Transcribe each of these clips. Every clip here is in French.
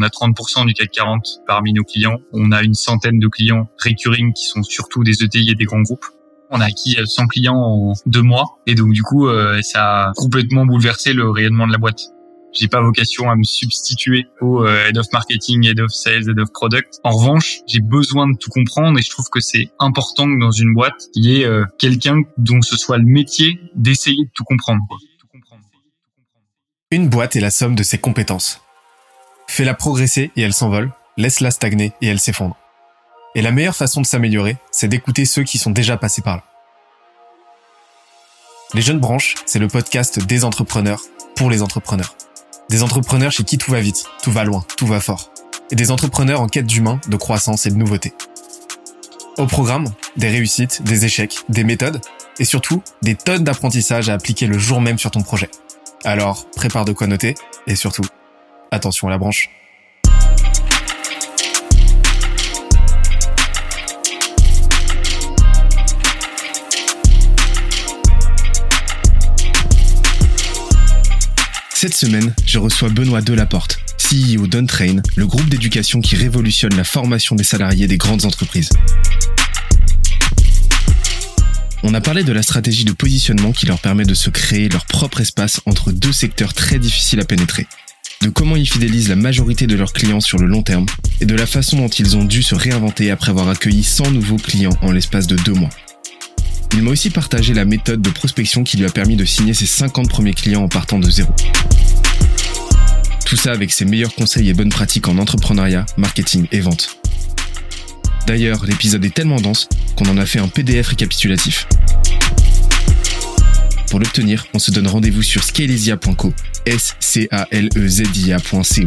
On a 30% du CAC 40 parmi nos clients. On a une centaine de clients recurring qui sont surtout des ETI et des grands groupes. On a acquis 100 clients en deux mois et donc du coup euh, ça a complètement bouleversé le rayonnement de la boîte. J'ai pas vocation à me substituer au euh, head of marketing, head of sales, head of product. En revanche, j'ai besoin de tout comprendre et je trouve que c'est important que dans une boîte, il y ait euh, quelqu'un dont ce soit le métier d'essayer de tout comprendre. Une boîte est la somme de ses compétences. Fais-la progresser et elle s'envole, laisse-la stagner et elle s'effondre. Et la meilleure façon de s'améliorer, c'est d'écouter ceux qui sont déjà passés par là. Les Jeunes Branches, c'est le podcast des entrepreneurs pour les entrepreneurs. Des entrepreneurs chez qui tout va vite, tout va loin, tout va fort. Et des entrepreneurs en quête d'humain, de croissance et de nouveauté. Au programme, des réussites, des échecs, des méthodes et surtout des tonnes d'apprentissages à appliquer le jour même sur ton projet. Alors, prépare de quoi noter et surtout, attention à la branche. Cette semaine, je reçois Benoît Delaporte, CEO d'Untrain, le groupe d'éducation qui révolutionne la formation des salariés des grandes entreprises. On a parlé de la stratégie de positionnement qui leur permet de se créer leur propre espace entre deux secteurs très difficiles à pénétrer, de comment ils fidélisent la majorité de leurs clients sur le long terme, et de la façon dont ils ont dû se réinventer après avoir accueilli 100 nouveaux clients en l'espace de deux mois. Il m'a aussi partagé la méthode de prospection qui lui a permis de signer ses 50 premiers clients en partant de zéro. Tout ça avec ses meilleurs conseils et bonnes pratiques en entrepreneuriat, marketing et vente. D'ailleurs, l'épisode est tellement dense qu'on en a fait un PDF récapitulatif. Pour l'obtenir, on se donne rendez-vous sur scalesia.co, s c a l e z i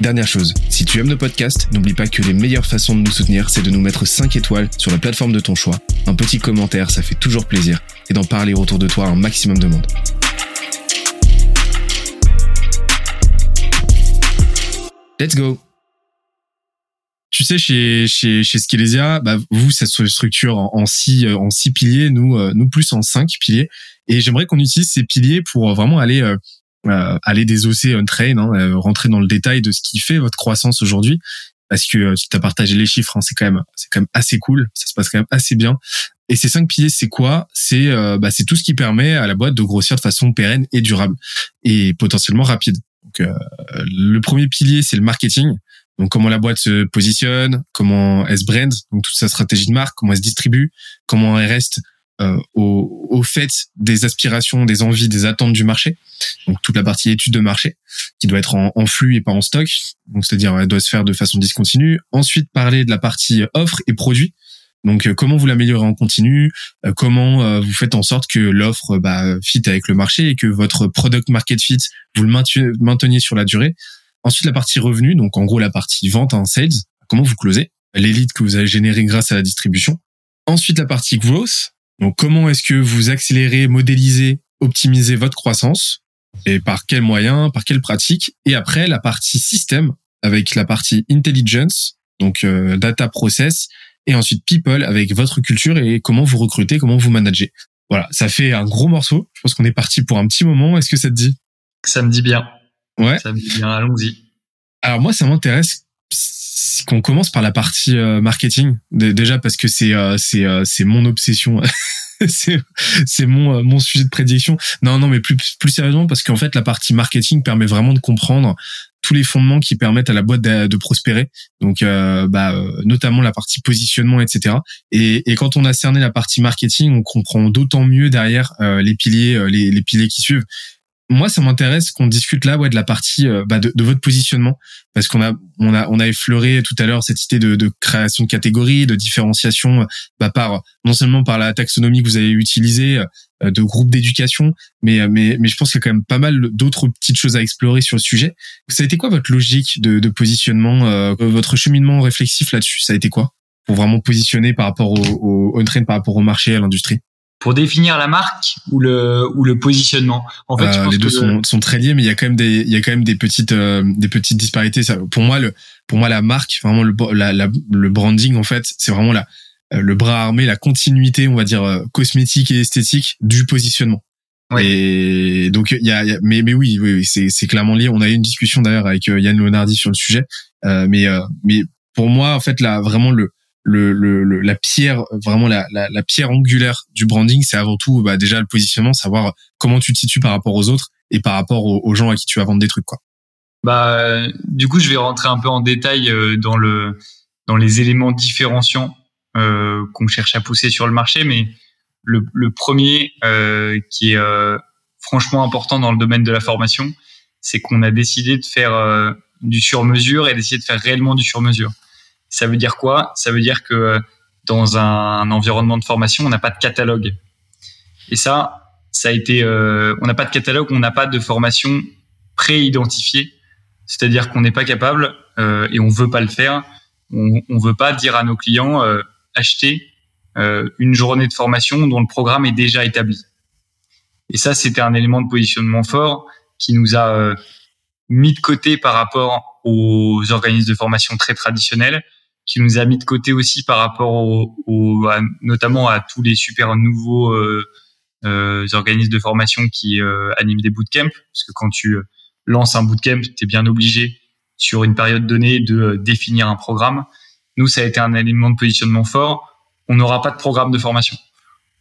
Dernière chose, si tu aimes nos podcasts, n'oublie pas que les meilleures façons de nous soutenir, c'est de nous mettre 5 étoiles sur la plateforme de ton choix, un petit commentaire, ça fait toujours plaisir, et d'en parler autour de toi à un maximum de monde. Let's go tu sais, chez chez chez Skelesia, bah, vous se structure en, six euh, en six piliers, nous euh, nous plus en cinq piliers. Et j'aimerais qu'on utilise ces piliers pour vraiment aller euh, euh, aller désosser un train, hein, rentrer dans le détail de ce qui fait votre croissance aujourd'hui. Parce que tu as partagé les chiffres, hein, c'est quand même c'est quand même assez cool, ça se passe quand même assez bien. Et ces cinq piliers, c'est quoi? C'est bah, c'est tout ce qui permet à la boîte de grossir de façon pérenne et durable et potentiellement rapide. Donc, le premier pilier, c'est le marketing. Donc comment la boîte se positionne, comment elle se brand, donc toute sa stratégie de marque, comment elle se distribue, comment elle reste euh, au, au, fait des aspirations, des envies, des attentes du marché. Donc toute la partie étude de marché qui doit être en, flux et pas en stock. Donc c'est-à-dire elle doit se faire de façon discontinue. Ensuite parler de la partie offre et produit. Donc euh, comment vous l'améliorez en continu, euh, comment euh, vous faites en sorte que l'offre bah, fit avec le marché et que votre product market fit vous le mainteniez sur la durée. Ensuite, la partie revenu, donc en gros la partie vente, en sales, comment vous closez, les leads que vous avez générés grâce à la distribution. Ensuite, la partie growth, donc comment est-ce que vous accélérez, modélisez, optimisez votre croissance et par quels moyens, par quelles pratiques. Et après, la partie système avec la partie intelligence, donc euh, data process, et ensuite people avec votre culture et comment vous recrutez, comment vous managez. Voilà, ça fait un gros morceau. Je pense qu'on est parti pour un petit moment. Est-ce que ça te dit? Ça me dit bien. Ouais. Ça me dit bien, allons-y. Alors moi, ça m'intéresse qu'on commence par la partie euh, marketing. Déjà parce que c'est euh, c'est euh, c'est mon obsession. c'est c'est mon mon sujet de prédiction. Non non, mais plus plus sérieusement parce qu'en fait la partie marketing permet vraiment de comprendre tous les fondements qui permettent à la boîte de, de prospérer. Donc bah notamment la partie positionnement, etc. Et, et quand on a cerné la partie marketing, on comprend d'autant mieux derrière les piliers les, les piliers qui suivent moi, ça m'intéresse qu'on discute là, ouais, de la partie euh, bah, de, de, votre positionnement, parce qu'on a, on a, on a effleuré tout à l'heure cette idée de, de, création de catégories, de différenciation, bah, par non seulement par la taxonomie que vous avez utilisée, euh, de groupes d'éducation, mais, mais, mais je pense qu'il y a quand même pas mal d'autres petites choses à explorer sur le sujet. Ça a été quoi votre logique de, de positionnement, euh, votre cheminement réflexif là-dessus? Ça a été quoi? Pour vraiment positionner par rapport au, au on-train, par rapport au marché, à l'industrie? Pour définir la marque ou le ou le positionnement. En fait, euh, les deux sont, sont très liés, mais il y a quand même des il y a quand même des petites euh, des petites disparités. Ça, pour moi, le pour moi la marque, vraiment le la, la, le branding en fait, c'est vraiment la euh, le bras armé, la continuité, on va dire cosmétique et esthétique du positionnement. Et donc il y a, mais mais oui, oui, c'est c'est clairement lié. On a eu une discussion d'ailleurs avec Yann Leonardi sur le sujet, mais mais pour moi en fait là vraiment le le, le, la pierre vraiment la, la, la, pierre angulaire du branding c'est avant tout bah, déjà le positionnement savoir comment tu te situes par rapport aux autres et par rapport aux, gens à qui tu vas vendre des trucs quoi. Bah du coup je vais rentrer un peu en détail euh, dans le dans les éléments différenciants euh, qu'on cherche à pousser sur le marché mais le, le premier euh, qui est euh, franchement important dans le domaine de la formation c'est qu'on a décidé de faire euh, du sur mesure et d'essayer de faire réellement du sur mesure ça veut dire quoi? Ça veut dire que dans un, environnement de formation, on n'a pas de catalogue. Et ça, ça a été, euh, on n'a pas de catalogue, on n'a pas de formation pré-identifiée. C'est-à-dire qu'on n'est pas capable euh, et on veut pas le faire. On, on veut pas dire à nos clients euh, acheter euh, une journée de formation dont le programme est déjà établi. Et ça, c'était un élément de positionnement fort qui nous a euh, mis de côté par rapport aux organismes de formation très traditionnels qui nous a mis de côté aussi par rapport au, notamment à tous les super nouveaux euh, euh, organismes de formation qui euh, animent des bootcamps, parce que quand tu lances un bootcamp, tu es bien obligé sur une période donnée de définir un programme. Nous, ça a été un élément de positionnement fort. On n'aura pas de programme de formation.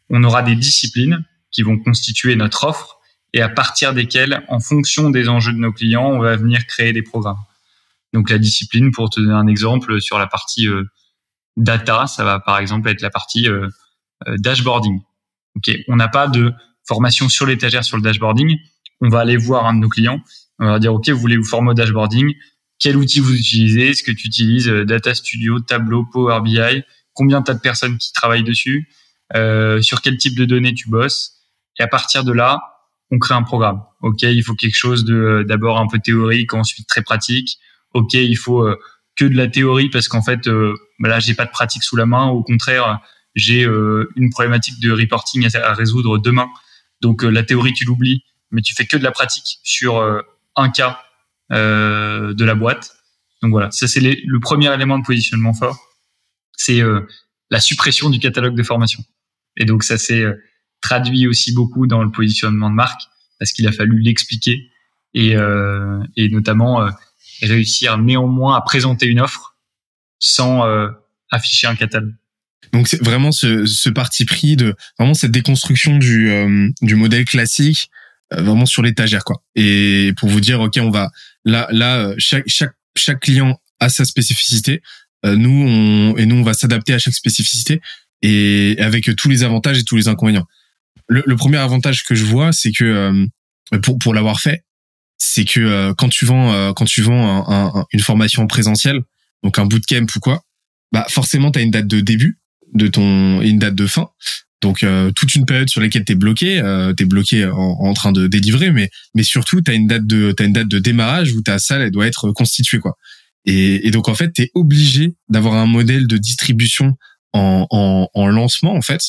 On aura des disciplines qui vont constituer notre offre et à partir desquelles, en fonction des enjeux de nos clients, on va venir créer des programmes. Donc la discipline, pour te donner un exemple, sur la partie euh, data, ça va par exemple être la partie euh, euh, dashboarding. On n'a pas de formation sur l'étagère sur le dashboarding. On va aller voir un de nos clients. On va dire ok, vous voulez vous former au dashboarding? Quel outil vous utilisez? Est-ce que tu utilises Data Studio, Tableau, Power BI Combien t'as de personnes qui travaillent dessus? Sur quel type de données tu bosses? Et à partir de là, on crée un programme. Ok, il faut quelque chose de d'abord un peu théorique, ensuite très pratique ok, il faut euh, que de la théorie parce qu'en fait, euh, bah là, j'ai pas de pratique sous la main. Au contraire, j'ai euh, une problématique de reporting à, résoudre demain. Donc la théorie, tu l'oublies, mais tu fais que de la pratique sur un cas de la boîte. Donc voilà, ça c'est le premier élément de positionnement fort, c'est la suppression du catalogue de formation. Et donc ça s'est traduit aussi beaucoup dans le positionnement de marque parce qu'il a fallu l'expliquer et, et notamment réussir néanmoins à présenter une offre sans euh, afficher un catalogue. Donc c'est vraiment ce, ce, parti pris de vraiment cette déconstruction du, euh, du modèle classique euh, vraiment sur l'étagère quoi. Et pour vous dire ok on va là là chaque chaque chaque client a sa spécificité. nous on et nous on va s'adapter à chaque spécificité et avec tous les avantages et tous les inconvénients. Le, le premier avantage que je vois c'est que pour pour l'avoir fait c'est que euh, quand tu vends euh, quand tu vends un, une formation présentielle, donc un bootcamp ou quoi, bah forcément tu as une date de début de ton et une date de fin. Donc euh, toute une période sur laquelle tu es bloqué, euh, tu es bloqué en, en, train de délivrer mais mais surtout tu as une date de t'as une date de démarrage où ta salle elle doit être constituée quoi. Et, et donc en fait, tu es obligé d'avoir un modèle de distribution en, en, en lancement en fait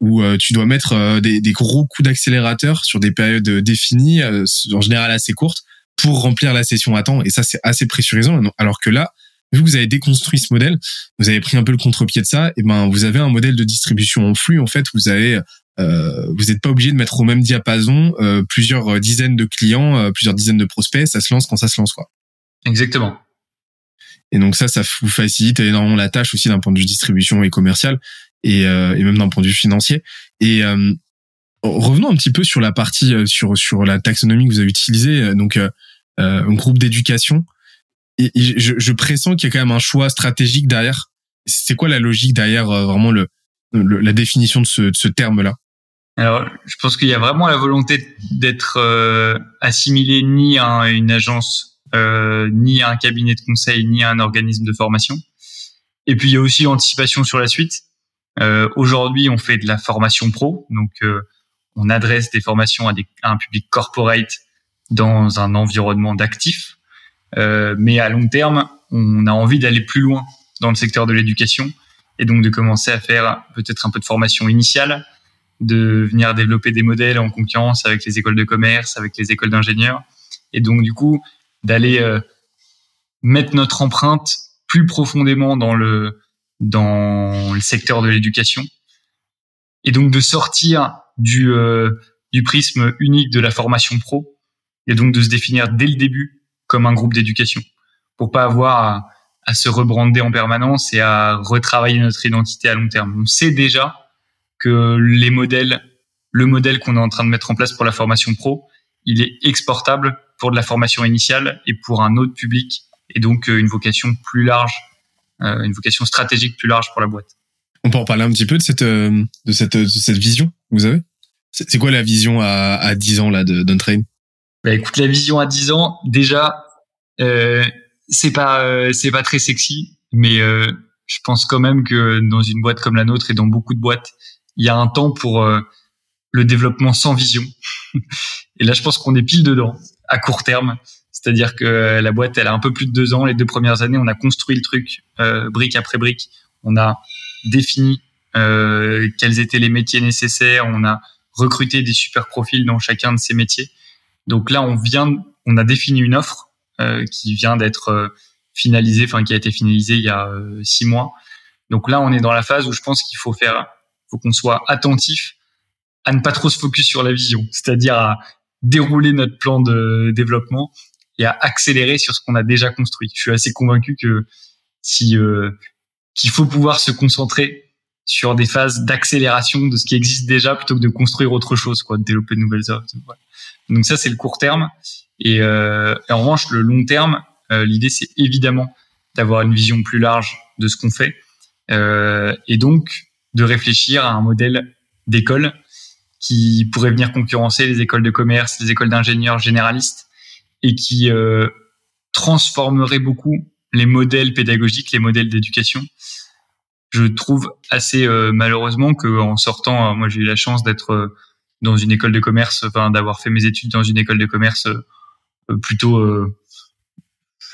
où euh, tu dois mettre euh, des, des, gros coups d'accélérateur sur des périodes définies, euh, en général assez courtes, pour remplir la session à temps. Et ça, c'est assez pressurisant. Alors que là, vu que vous avez déconstruit ce modèle, vous avez pris un peu le contre-pied de ça, et ben vous avez un modèle de distribution en flux. En fait, vous avez euh, vous n'êtes pas obligé de mettre au même diapason euh, plusieurs dizaines de clients, plusieurs dizaines de prospects. Ça se lance quand ça se lance, quoi. Exactement. Et donc ça, ça vous facilite énormément la tâche aussi d'un point de vue distribution et commercial et, euh, et même d'un point de vue financier. Et euh, revenons un petit peu sur la partie euh, sur sur la taxonomie que vous avez utilisée, donc un groupe d'éducation. Je, je, pressens qu'il y a quand même un choix stratégique derrière. C'est quoi la logique derrière vraiment le, la définition de ce, de ce terme-là? Alors, je pense qu'il y a vraiment la volonté d'être assimilé ni à une agence, euh, ni à un cabinet de conseil, ni à un organisme de formation. Et puis il y a aussi l'anticipation sur la suite. Euh, Aujourd'hui, on fait de la formation pro, donc euh, on adresse des formations à, des, à, un public corporate dans un environnement d'actifs. Euh, mais à long terme, on a envie d'aller plus loin dans le secteur de l'éducation et donc de commencer à faire peut-être un peu de formation initiale, de venir développer des modèles en concurrence avec les écoles de commerce, avec les écoles d'ingénieurs, et donc du coup d'aller euh, mettre notre empreinte plus profondément dans le dans le secteur de l'éducation et donc de sortir du, euh, du prisme unique de la formation pro et donc de se définir dès le début comme un groupe d'éducation pour pas avoir à, à, se rebrander en permanence et à retravailler notre identité à long terme. On sait déjà que les modèles, le modèle qu'on est en train de mettre en place pour la formation pro, il est exportable pour de la formation initiale et pour un autre public et donc euh, une vocation plus large, une vocation stratégique plus large pour la boîte. On peut en parler un petit peu de cette euh, de cette de cette vision que vous avez? C'est quoi la vision à, à 10 ans là d'Untrain? Bah, écoute, la vision à 10 ans, déjà, euh, c'est pas c'est pas très sexy, mais euh, je pense quand même que dans une boîte comme la nôtre et dans beaucoup de boîtes, il y a un temps pour le développement sans vision. et là, je pense qu'on est pile dedans à court terme. C'est-à-dire que la boîte, elle a un peu plus de deux ans. Les deux premières années, on a construit le truc euh, brique après brique. On a défini euh, quels étaient les métiers nécessaires. On a recruté des super profils dans chacun de ces métiers. Donc là, on vient, on a défini une offre euh, qui vient d'être euh, finalisée, enfin qui a été finalisée il y a euh, six mois. Donc là, on est dans la phase où je pense qu'il faut faire, faut qu'on soit attentif à ne pas trop se focus sur la vision, c'est-à-dire à dérouler notre plan de développement et à accélérer sur ce qu'on a déjà construit. Je suis assez convaincu que si euh, qu'il faut pouvoir se concentrer sur des phases d'accélération de ce qui existe déjà plutôt que de construire autre chose, quoi, de développer de nouvelles offres. Donc ça, c'est le court terme. Et, euh, en revanche, le long terme, euh, l'idée, c'est évidemment d'avoir une vision plus large de ce qu'on fait euh, et donc de réfléchir à un modèle d'école qui pourrait venir concurrencer les écoles de commerce, les écoles d'ingénieurs généralistes et qui euh, transformerait beaucoup les modèles pédagogiques, les modèles d'éducation. Je trouve assez euh, malheureusement que en sortant, euh, moi j'ai eu la chance d'être dans une école de commerce, enfin d'avoir fait mes études dans une école de commerce plutôt,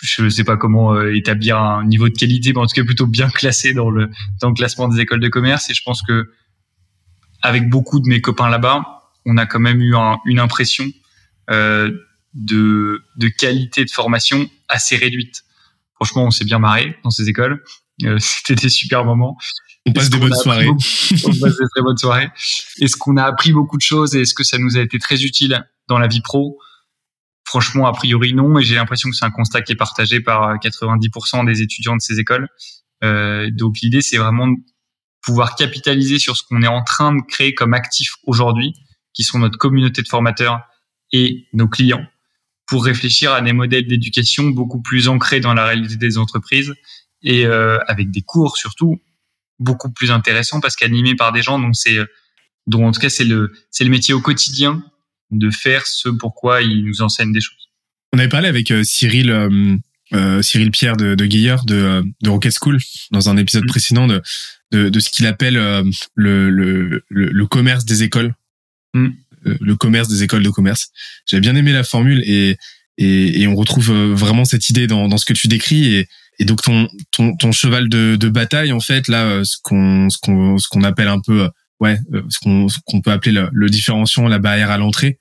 je ne sais pas comment établir un niveau de qualité, mais en tout cas plutôt bien classé dans le classement des écoles de commerce. Et je pense que avec beaucoup de mes copains là-bas, on a quand même eu un, une impression de, de qualité de formation assez réduite. Franchement, on s'est bien marré dans ces écoles. Euh, C'était des super moments. On passe des bonnes soirées. Beaucoup, on passe des très bonnes soirées. Est-ce qu'on a appris beaucoup de choses et est-ce que ça nous a été très utile dans la vie pro? Franchement, a priori non. Et j'ai l'impression que c'est un constat qui est partagé par 90% des étudiants de ces écoles. Euh, donc l'idée, c'est vraiment de pouvoir capitaliser sur ce qu'on est en train de créer comme actif aujourd'hui, qui sont notre communauté de formateurs et nos clients pour réfléchir à des modèles d'éducation beaucoup plus ancrés dans la réalité des entreprises et euh, avec des cours surtout beaucoup plus intéressants parce qu'animés par des gens dont c'est dont en tout cas c'est le c'est le métier au quotidien de faire ce pourquoi ils nous enseignent des choses. On avait parlé avec euh, Cyril euh, Cyril Pierre de, de Guillard de, de Rocket School dans un épisode mmh. précédent de, de, de ce qu'il appelle le, le, le, commerce des écoles. Mmh. Euh, le commerce des écoles de commerce. J'avais bien aimé la formule et, et, et, on retrouve euh, vraiment cette idée dans, dans ce que tu décris et, et donc ton, ton, ton cheval de, de bataille en fait là euh, ce qu'on ce qu'on ce qu'on appelle un peu ouais ce qu'on qu'on peut appeler le, le, différenciant la barrière à l'entrée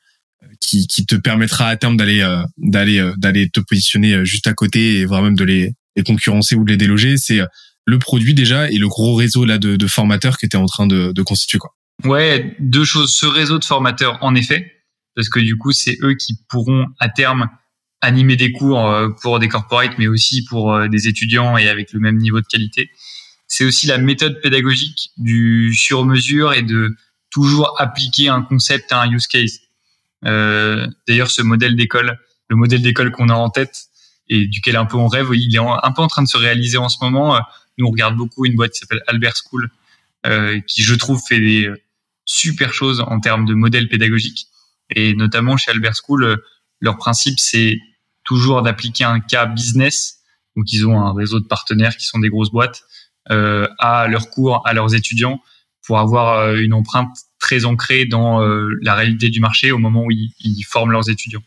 qui, qui te permettra à terme d'aller d'aller d'aller te positionner juste à côté et voire même de les, les concurrencer ou de les déloger c'est le produit déjà et le gros réseau là de, de formateurs qui était en train de, de constituer quoi. Ouais, deux choses. Ce réseau de formateurs, en effet, parce que du coup, c'est eux qui pourront à terme animer des cours euh, pour des corporates, mais aussi pour euh, des étudiants et avec le même niveau de qualité. C'est aussi la méthode pédagogique du sur-mesure et de toujours appliquer un concept à un use case. Euh, D'ailleurs, ce modèle d'école, le modèle d'école qu'on a en tête et duquel un peu on rêve, il est un peu en train de se réaliser en ce moment. Nous, on regarde beaucoup une boîte qui s'appelle Albert School, euh, qui je trouve fait des super chose en termes de modèle pédagogique. Et notamment chez Albert School, euh, leur principe, c'est toujours d'appliquer un cas business. Donc, ils ont un réseau de partenaires qui sont des grosses boîtes euh, à leurs cours, à leurs étudiants, pour avoir euh, une empreinte très ancrée dans euh, la réalité du marché au moment où ils, ils forment leurs étudiants.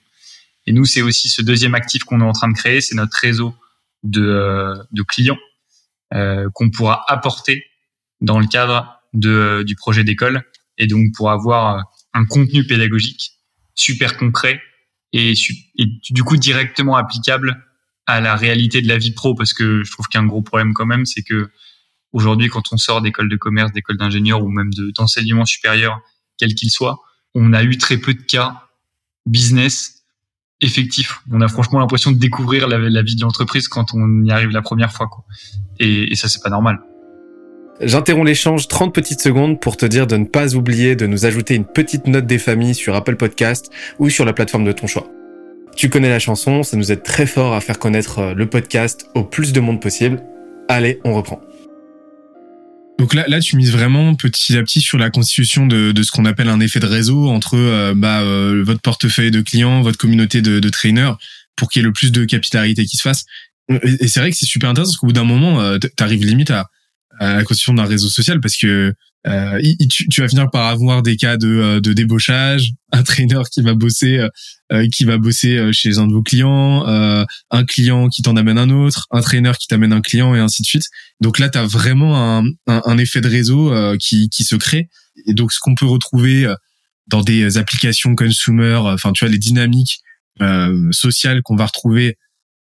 Et nous, c'est aussi ce deuxième actif qu'on est en train de créer, c'est notre réseau de, de clients qu'on pourra apporter dans le cadre de, du projet d'école et donc pour avoir euh, un contenu pédagogique super concret et, du coup directement applicable à la réalité de la vie pro parce que je trouve qu'un gros problème quand même c'est que aujourd'hui quand on sort d'école de commerce d'école d'ingénieur ou même d'enseignement supérieur quel qu'il soit on a eu très peu de cas business effectifs. On a franchement l'impression de découvrir la, vie de l'entreprise quand on y arrive la première fois. Quoi. Et, et ça, c'est pas normal. J'interromps l'échange 30 petites secondes pour te dire de ne pas oublier de nous ajouter une petite note des familles sur Apple Podcast ou sur la plateforme de ton choix. Tu connais la chanson, ça nous aide très fort à faire connaître euh, le podcast au plus de monde possible. Allez, on reprend. Donc là, là, tu mises vraiment petit à petit sur la constitution de, ce qu'on appelle un effet de réseau entre euh, bah, euh, votre portefeuille de clients, votre communauté de, de trainers, pour qu'il y ait le plus de capillarité qui se fasse. Et, c'est vrai que c'est super intéressant parce qu'au bout d'un moment, tu arrives limite à, à la constitution d'un réseau social parce que euh, tu, tu, vas finir par avoir des cas de, euh, de débauchage, un trainer qui va bosser euh, euh qui va bosser chez un de vos clients, euh, un client qui t'en amène un autre, un trainer qui t'amène un client et ainsi de suite. Donc là, tu as vraiment un, un, un, effet de réseau qui, qui se crée. Et donc ce qu'on peut retrouver dans des applications consumer, enfin tu vois les dynamiques sociales qu'on va retrouver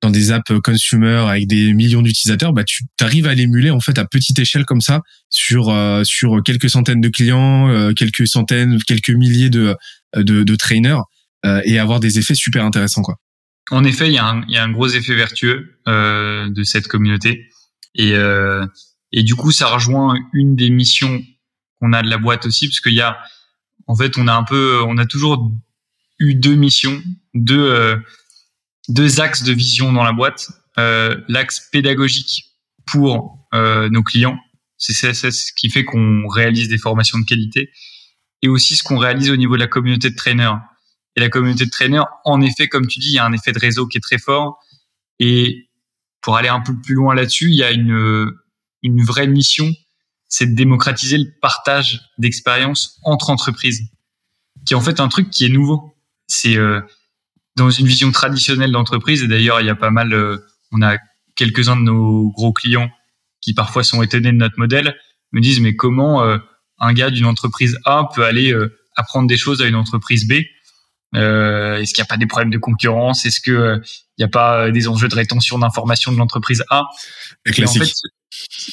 dans des apps consumer avec des millions d'utilisateurs, bah tu arrives à l'émuler en fait à petite échelle comme ça sur euh, sur quelques centaines de clients, euh, quelques centaines, quelques milliers de de, de trainers euh, et avoir des effets super intéressants quoi. En effet, il y a un y a un gros effet vertueux de cette communauté et et du coup ça rejoint une des missions qu'on a de la boîte aussi parce qu'il y a en fait on a un peu on a toujours eu deux missions, deux deux axes de vision dans la boîte. Euh, L'axe pédagogique pour euh, nos clients, c'est ce qui fait qu'on réalise des formations de qualité, et aussi ce qu'on réalise au niveau de la communauté de traîneurs. Et la communauté de traîneurs, en effet, comme tu dis, il y a un effet de réseau qui est très fort. Et pour aller un peu plus loin là-dessus, il y a une, une vraie mission, c'est de démocratiser le partage d'expériences entre entreprises, qui est en fait un truc qui est nouveau. C'est euh, dans une vision traditionnelle d'entreprise. Et d'ailleurs, il y a pas mal, euh, on a quelques-uns de nos gros clients qui parfois sont étonnés de notre modèle, me disent mais comment euh, un gars d'une entreprise A peut aller euh, apprendre des choses à une entreprise B? Est-ce qu'il n'y a pas des problèmes de concurrence? Est-ce qu'il n'y a pas des enjeux de rétention d'informations de l'entreprise A? Et en fait,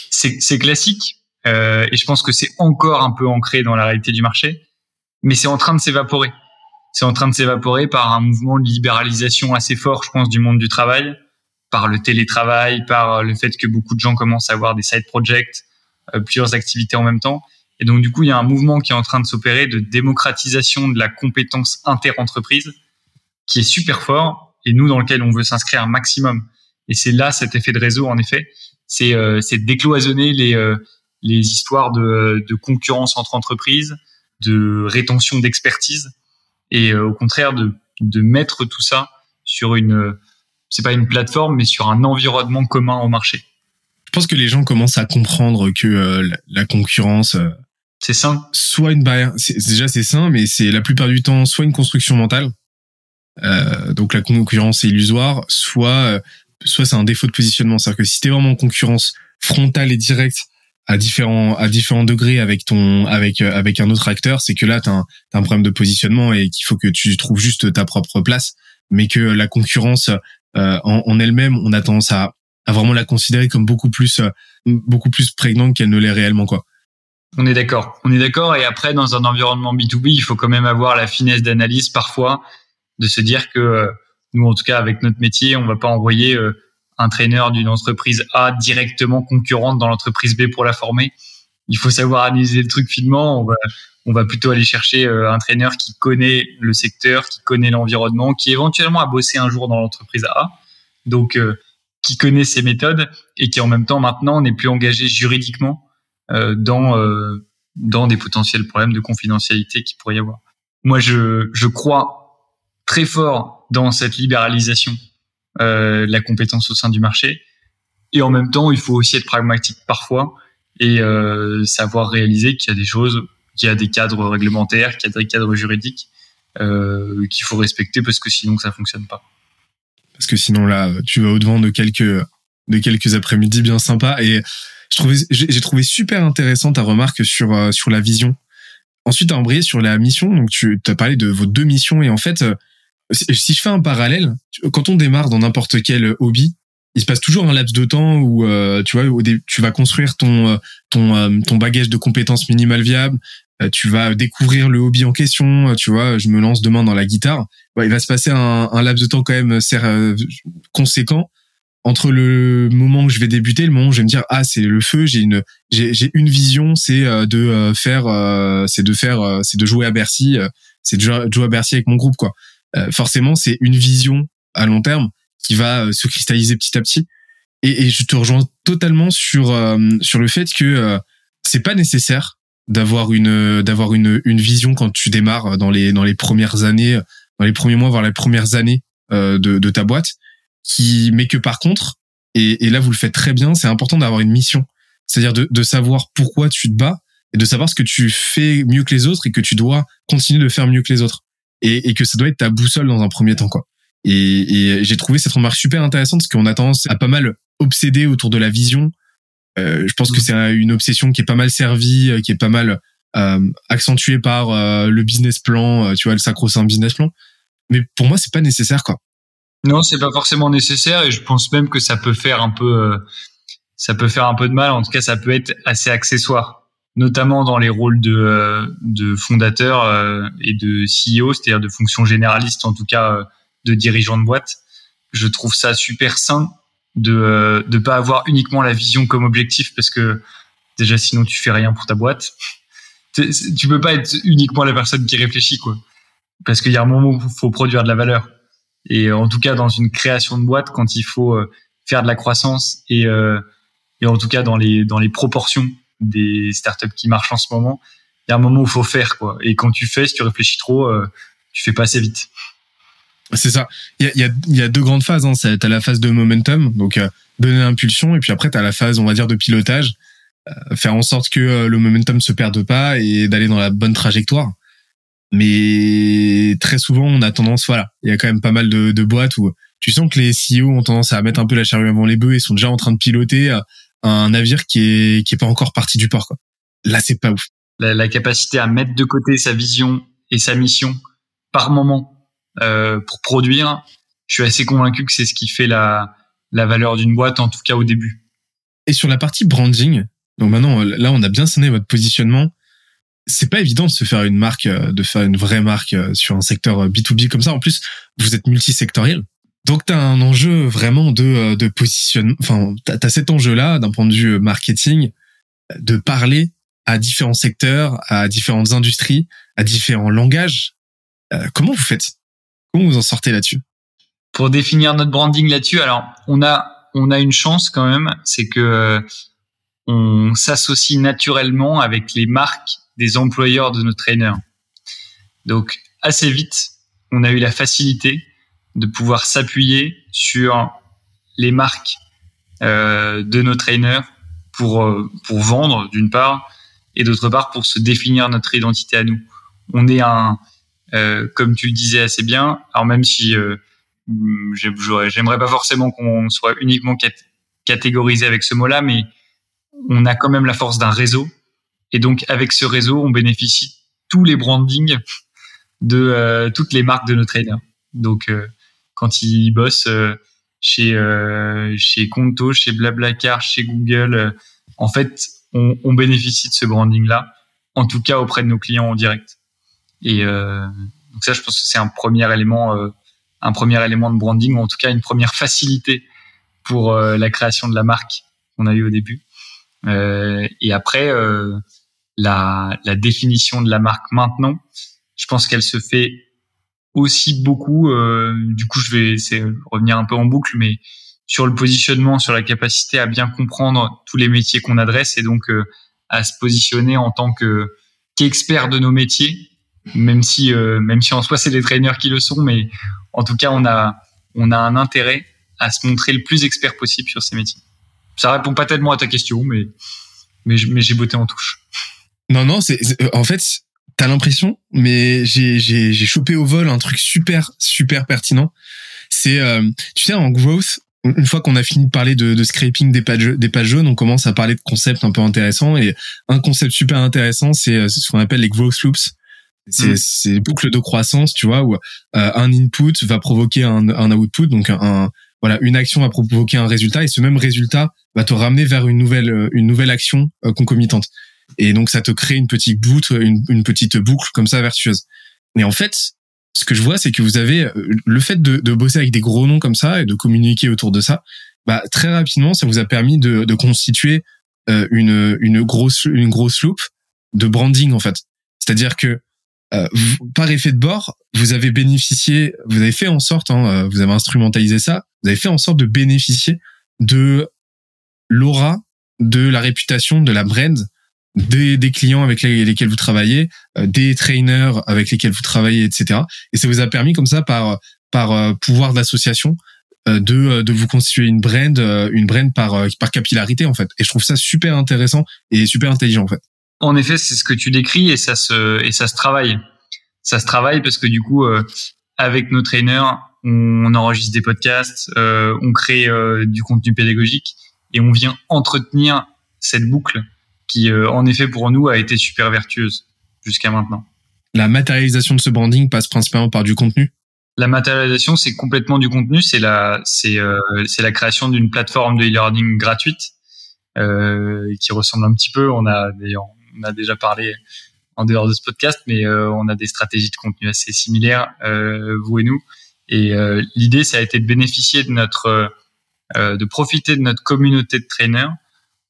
c'est classique. et je pense que c'est encore un peu ancré dans la réalité du marché, mais c'est en train de s'évaporer c'est en train de s'évaporer par un mouvement de libéralisation assez fort, je pense, du monde du travail, par le télétravail, par le fait que beaucoup de gens commencent à avoir des side projects, euh, plusieurs activités en même temps. Et donc, du coup, il y a un mouvement qui est en train de s'opérer de démocratisation de la compétence inter-entreprise qui est super fort et nous, dans lequel on veut s'inscrire un maximum. Et c'est là cet effet de réseau, en effet. C'est euh, décloisonner les, euh, les histoires de, de concurrence entre entreprises, de rétention d'expertise et euh, au contraire de, de mettre tout ça sur une c'est pas une plateforme mais sur un environnement commun au marché. Je pense que les gens commencent à comprendre que euh, la, concurrence euh, c'est sain. Soit une barrière, déjà c'est sain, mais c'est la plupart du temps soit une construction mentale, euh, donc la concurrence est illusoire, soit soit c'est un défaut de positionnement, c'est-à-dire que si t'es vraiment en concurrence frontale et directe à différents à différents degrés avec ton avec euh, avec un autre acteur, c'est que là tu as, as, un problème de positionnement et qu'il faut que tu trouves juste ta propre place, mais que la concurrence euh, en, en elle-même, on a tendance à, à vraiment la considérer comme beaucoup plus euh, beaucoup plus prégnante qu'elle ne l'est réellement quoi. On est d'accord, on est d'accord. Et après, dans un environnement B2B, il faut quand même avoir la finesse d'analyse parfois, de se dire que nous, en tout cas, avec notre métier, on va pas envoyer un traîneur d'une entreprise A directement concurrente dans l'entreprise B pour la former. Il faut savoir analyser le truc finement. On va, on va plutôt aller chercher euh, un traîneur qui connaît le secteur, qui connaît l'environnement, qui éventuellement a bossé un jour dans l'entreprise A, donc euh, qui connaît ses méthodes et qui en même temps maintenant n'est plus engagé juridiquement euh, dans dans des potentiels problèmes de confidentialité qui pourrait y avoir. Moi, je, je crois très fort dans cette libéralisation euh, la compétence au sein du marché. Et en même temps, il faut aussi être pragmatique parfois et euh, savoir réaliser qu'il y a des choses, qu'il y a des cadres réglementaires, qu'il y a des cadres juridiques euh, qu'il faut respecter parce que sinon ça fonctionne pas. Parce que sinon là, tu vas au devant de quelques de quelques après-midi bien sympas et j'ai trouvé super intéressant ta remarque sur sur la vision. Ensuite, tu as embrayé sur la mission. Donc, tu as parlé de vos deux missions et en fait, si je fais un parallèle, quand on démarre dans n'importe quel hobby, il se passe toujours un laps de temps où euh, tu vois tu vas construire ton euh, ton euh, ton bagage de compétences minimales viables, tu vas découvrir le hobby en question. Tu vois, je me lance demain dans la guitare. il va se passer un, laps de temps quand même conséquent entre le moment où je vais débuter, le moment où je vais me dire ah c'est le feu, j'ai une j'ai une vision, c'est euh, de euh, faire euh, c'est de faire c'est de jouer à Bercy, c'est de jouer à Bercy avec mon groupe quoi. Forcément c'est une vision à long terme qui va se cristalliser petit à petit. Et, et je te rejoins totalement sur sur le fait que c'est pas nécessaire d'avoir une d'avoir une une vision quand tu démarres dans les dans les premières années, dans les premiers mois, voire les premières années de de ta boîte qui, mais que par contre, et, et là vous le faites très bien, c'est important d'avoir une mission, c'est-à-dire de, de savoir pourquoi tu te bats et de savoir ce que tu fais mieux que les autres et que tu dois continuer de faire mieux que les autres et, et que ça doit être ta boussole dans un premier temps quoi. Et, et j'ai trouvé cette remarque super intéressante parce qu'on a tendance à pas mal obséder autour de la vision. Euh, je pense que mmh. c'est une obsession qui est pas mal servie, euh, qui est pas mal euh, accentuée par euh, le business plan, euh, tu vois, le sacro-saint business plan. Mais pour moi, c'est pas nécessaire quoi. Non, c'est pas forcément nécessaire et je pense même que ça peut faire un peu, euh, ça peut faire un peu de mal. En tout cas, ça peut être assez accessoire, notamment dans les rôles de, euh, de fondateur euh, et de CEO, c'est-à-dire de fonction généraliste, en tout cas de dirigeant de boîte. Je trouve ça super sain de de pas avoir uniquement la vision comme objectif parce que déjà sinon tu fais rien pour ta boîte. Tu peux pas être uniquement la personne qui réfléchit quoi, parce qu'il y a un moment où faut produire de la valeur. Et en tout cas, dans une création de boîte, quand il faut euh, faire de la croissance et, euh, et en tout cas dans les, dans les proportions des startups qui marchent en ce moment, il y a un moment où il faut faire. Quoi. Et quand tu fais, si tu réfléchis trop, euh, tu fais pas assez vite. C'est ça. Il y a, y, a, y a, deux grandes phases. Hein. Tu la phase de momentum, donc donner l'impulsion, et puis après, tu as la phase, on va dire, de pilotage, faire en sorte que le momentum se perde pas et d'aller dans la bonne trajectoire. Mais très souvent, on a tendance, voilà, il y a quand même pas mal de, de boîtes où tu sens que les CEO ont tendance à mettre un peu la charrue avant les bœufs et sont déjà en train de piloter euh, un navire qui est qui est pas encore parti du port. Quoi. Là, c'est pas ouf. La, la, capacité à mettre de côté sa vision et sa mission par moment euh, pour produire, je suis assez convaincu que c'est ce qui fait la la valeur d'une boîte, en tout cas au début. Et sur la partie branding, donc maintenant là, on a bien sonné votre positionnement c'est pas évident de se faire une marque, euh, de faire une vraie marque euh, sur un secteur B2B euh, comme ça. En plus, vous êtes multisectoriel. Donc, tu as un enjeu vraiment de, de positionnement. Enfin, tu as, cet enjeu-là d'un point de vue marketing, de parler à différents secteurs, à différentes industries, à différents langages. comment vous faites? Comment vous en sortez là-dessus? Pour définir notre branding là-dessus, alors on a on a une chance quand même, c'est que on s'associe naturellement avec les marques des employeurs de nos trainers. Donc assez vite, on a eu la facilité de pouvoir s'appuyer sur les marques euh, de nos trainers pour euh, pour vendre d'une part et d'autre part pour se définir notre identité à nous. On est un euh, comme tu le disais assez bien. Alors même si euh, j'aimerais pas forcément qu'on soit uniquement catégorisé avec ce mot-là, mais on a quand même la force d'un réseau et donc, avec ce réseau, on bénéficie tous les brandings de toutes les marques de nos trainers. Donc, quand ils bossent euh, chez chez Conto, chez Blablacar, chez Google, en fait, on, on, bénéficie de ce branding-là, en tout cas auprès de nos clients en direct. Et donc ça, je pense que c'est un premier élément, un premier élément de branding, ou en tout cas une première facilité pour la création de la marque qu'on a eu au début. et après, la, la définition de la marque maintenant. Je pense qu'elle se fait aussi beaucoup. Euh, du coup, je vais revenir un peu en boucle, mais sur le positionnement, sur la capacité à bien comprendre tous les métiers qu'on adresse et donc euh, à se positionner en tant que qu'expert de nos métiers, même si euh, même si en soi c'est les trainers qui le sont, mais en tout cas on a on a un intérêt à se montrer le plus expert possible sur ces métiers. Ça répond pas tellement à ta question, mais mais, mais j'ai botté en touche. Non, non, c'est en fait, t'as l'impression, mais j'ai j'ai j'ai chopé au vol un truc super super pertinent. C'est euh, tu sais en growth, une fois qu'on a fini de parler de, de scraping des pages des pages jaunes, on commence à parler de concepts un peu intéressants et un concept super intéressant, c'est euh, ce qu'on appelle les growth loops. C'est mm. c'est boucles de croissance, tu vois, où un input va provoquer un, un output, donc un, voilà, une action va provoquer un résultat et ce même résultat va te ramener vers une nouvelle une nouvelle action concomitante. Et donc, ça te crée une petite boucle, une, petite boucle comme ça vertueuse. Et en fait, ce que je vois, c'est que vous avez le fait de, bosser avec des gros noms comme ça et de communiquer autour de ça. Bah, très rapidement, ça vous a permis de, de constituer une, une grosse une grosse loupe de branding en fait. C'est-à-dire que euh, par effet de bord, vous avez bénéficié, vous avez fait en sorte, hein, euh, vous avez instrumentalisé ça, vous avez fait en sorte de bénéficier de l'aura, de la réputation, de la brand des, des clients avec lesquels vous travaillez, euh, des trainers avec lesquels vous travaillez, etc. Et ça vous a permis comme ça par par pouvoir d'association de de vous constituer une brand, une brand par par capillarité en fait. Et je trouve ça super intéressant et super intelligent en fait. En effet, c'est ce que tu décris et ça se et ça se travaille. Ça se travaille parce que du coup, euh, avec nos trainers, on enregistre des podcasts, euh, on crée euh, du contenu pédagogique et on vient entretenir cette boucle qui, en effet, pour nous, a été super vertueuse jusqu'à maintenant. La matérialisation de ce branding passe principalement par du contenu? La matérialisation, c'est complètement du contenu. C'est la, c'est, c'est la création d'une plateforme de e-learning gratuite qui ressemble un petit peu. On a d'ailleurs on a déjà parlé en dehors de ce podcast, mais euh, on a des stratégies de contenu assez similaires, euh, vous et nous. Et euh, l'idée, ça a été de bénéficier de notre, de profiter de notre communauté de trainers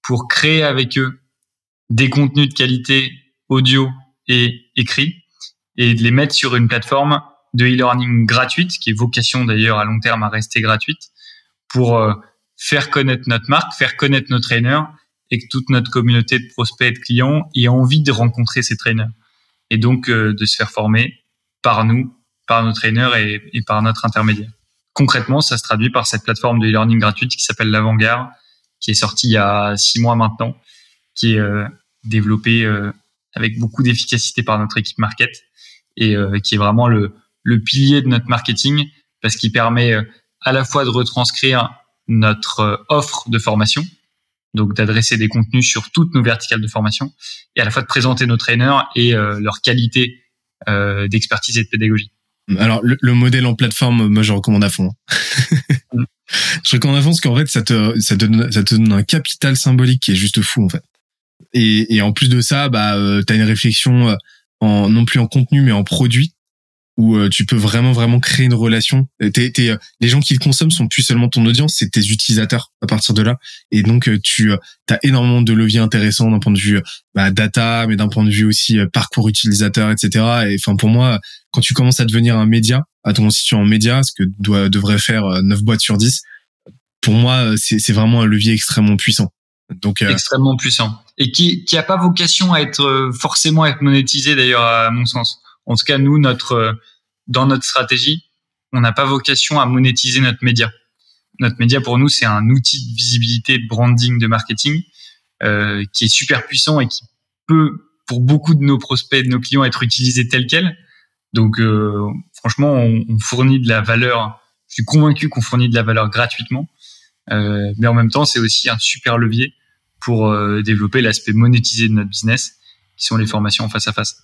pour créer avec eux des contenus de qualité audio et écrit et de les mettre sur une plateforme de e-learning gratuite, qui est vocation d'ailleurs à long terme à rester gratuite, pour faire connaître notre marque, faire connaître nos trainers et que toute notre communauté de prospects et de clients ait envie de rencontrer ces trainers et donc euh, de se faire former par nous, par nos trainers et, et, par notre intermédiaire. Concrètement, ça se traduit par cette plateforme de e-learning gratuite qui s'appelle l'Avant-Garde, qui est sortie il y a six mois maintenant, qui est euh, développée euh, avec beaucoup d'efficacité par notre équipe market et qui est vraiment le, le pilier de notre marketing parce qu'il permet à la fois de retranscrire notre offre de formation, donc d'adresser des contenus sur toutes nos verticales de formation et à la fois de présenter nos traîneurs et euh, leur qualité euh, d'expertise et de pédagogie. Alors le, le, modèle en plateforme, moi je recommande à fond. Je recommande à fond parce qu'en fait ça te ça donne ça te donne un capital symbolique qui est juste fou en fait. Et, et en plus de ça, bah euh, t'as une réflexion euh, en non plus en contenu mais en produit où euh, tu peux vraiment vraiment créer une relation. T'es, t'es, euh, les gens qui le consomment sont plus seulement ton audience, c'est tes utilisateurs à partir de là. Et donc euh, tu as énormément de leviers intéressants d'un point de vue bah, data, mais d'un point de vue aussi parcours utilisateur, etc. Et enfin pour moi, quand tu commences à devenir un média, à ton constituer en média, ce que doit devrait faire 9 boîtes sur 10, pour moi c'est vraiment un levier extrêmement puissant. Donc extrêmement puissant et qui qui a pas vocation à être forcément à être monétisé d'ailleurs à mon sens. En tout cas, nous, notre, euh, dans notre stratégie, on n'a pas vocation à monétiser notre média. Notre média, pour nous, c'est un outil de visibilité, de branding, de marketing euh, qui est super puissant et qui peut, pour beaucoup de nos prospects, de nos clients, être utilisé tel quel. Donc, euh, franchement, on, fournit de la valeur. Je suis convaincu qu'on fournit de la valeur gratuitement, euh, mais en même temps, c'est aussi un super levier pour euh, développer l'aspect monétisé de notre business, qui sont les formations en face à face,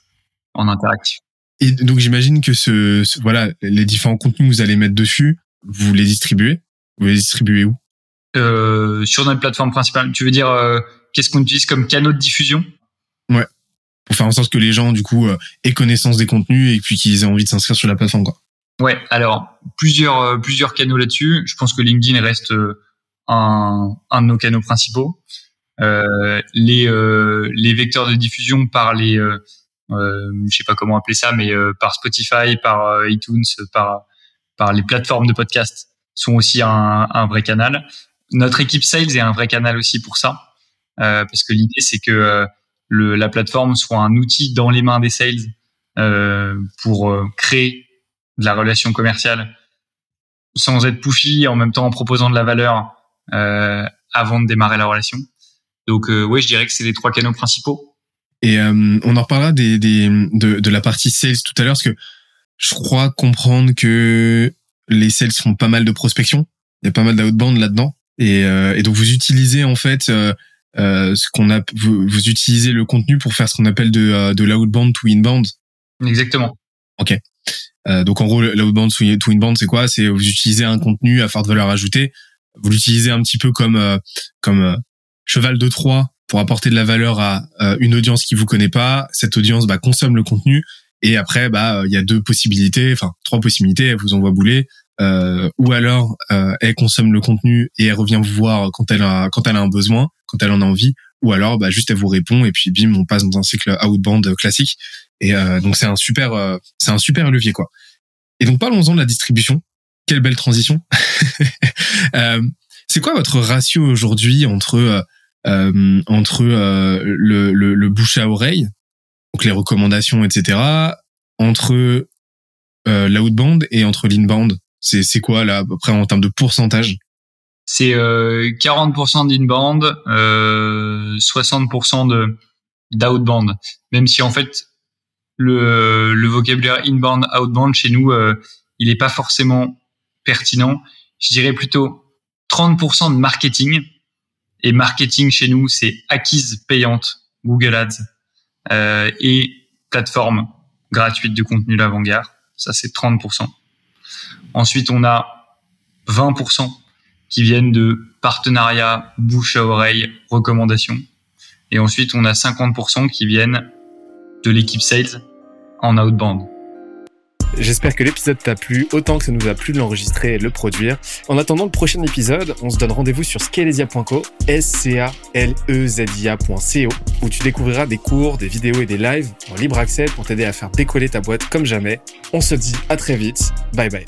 en interactif. Et donc j'imagine que ce, voilà les différents contenus que vous allez mettre dessus, vous les distribuez? Vous les distribuez où? Euh, Sur notre plateforme principale. Tu veux dire euh, qu'est-ce qu'on utilise comme canaux de diffusion? Ouais. Pour faire en sorte que les gens du coup euh, aient connaissance des contenus et puis qu'ils aient envie de s'inscrire sur la plateforme quoi. Ouais. Alors plusieurs plusieurs canaux là-dessus. Je pense que LinkedIn reste un, un de nos canaux principaux. Les les vecteurs de diffusion par les euh, je sais pas comment appeler ça, mais euh, par Spotify, par euh, iTunes, par par les plateformes de podcast sont aussi un, un, vrai canal. Notre équipe sales est un vrai canal aussi pour ça, euh, parce que l'idée c'est que le, la plateforme soit un outil dans les mains des sales euh, pour créer de la relation commerciale sans être pushy, en même temps en proposant de la valeur euh, avant de démarrer la relation. Donc euh, oui, je dirais que c'est les trois canaux principaux. Et euh, on en reparlera des, des, de, de la partie sales tout à l'heure, parce que je crois comprendre que les sales font pas mal de prospection. Il y a pas mal d'outbound là-dedans. Et, euh, et donc vous utilisez en fait euh, euh, ce qu'on a, vous, vous, utilisez le contenu pour faire ce qu'on appelle de, euh, de l'outbound to inbound. Exactement. Ok. Euh, donc en gros, l'outbound to inbound, c'est quoi? C'est vous utilisez un contenu à forte valeur ajoutée. Vous l'utilisez un petit peu comme comme cheval de Troie pour apporter de la valeur à une audience qui vous connaît pas. Cette audience bah, consomme le contenu et après bah il y a deux possibilités, enfin trois possibilités. Elle vous envoie bouler. Euh, ou alors elle consomme le contenu et elle revient vous voir quand elle a quand elle a un besoin, quand elle en a envie, ou alors bah juste elle vous répond et puis bim on passe dans un cycle outbound classique et donc c'est un super c'est un super levier quoi. Et donc parlons-en de la distribution. Quelle belle transition. euh, c'est quoi votre ratio aujourd'hui entre euh, euh entre euh, le, le, le, bouche à oreille, donc les recommandations, etc., entre euh, l'outbound et entre l'inbound C'est c'est quoi là après en termes de pourcentage? C'est 40% d'inbound, 60% de d'outbound. Même si en fait le, le vocabulaire inbound, outbound chez nous, il n'est pas forcément pertinent. Je dirais plutôt 30% de marketing. Et marketing chez nous, c'est acquise payante, Google Ads euh, et plateforme gratuite de contenu l'avant-garde. Ça, c'est 30%. Ensuite, on a 20% qui viennent de partenariats, bouche à oreille, recommandations. Et ensuite, on a 50% qui viennent de l'équipe sales en outbound. J'espère que l'épisode t'a plu autant que ça nous a plu de l'enregistrer et le produire. En attendant le prochain épisode, on se donne rendez-vous sur scalesia.co, s c a l e z i a.co où tu découvriras des cours, des vidéos et des lives en libre accès pour t'aider à faire décoller ta boîte comme jamais. On se dit à très vite. Bye bye.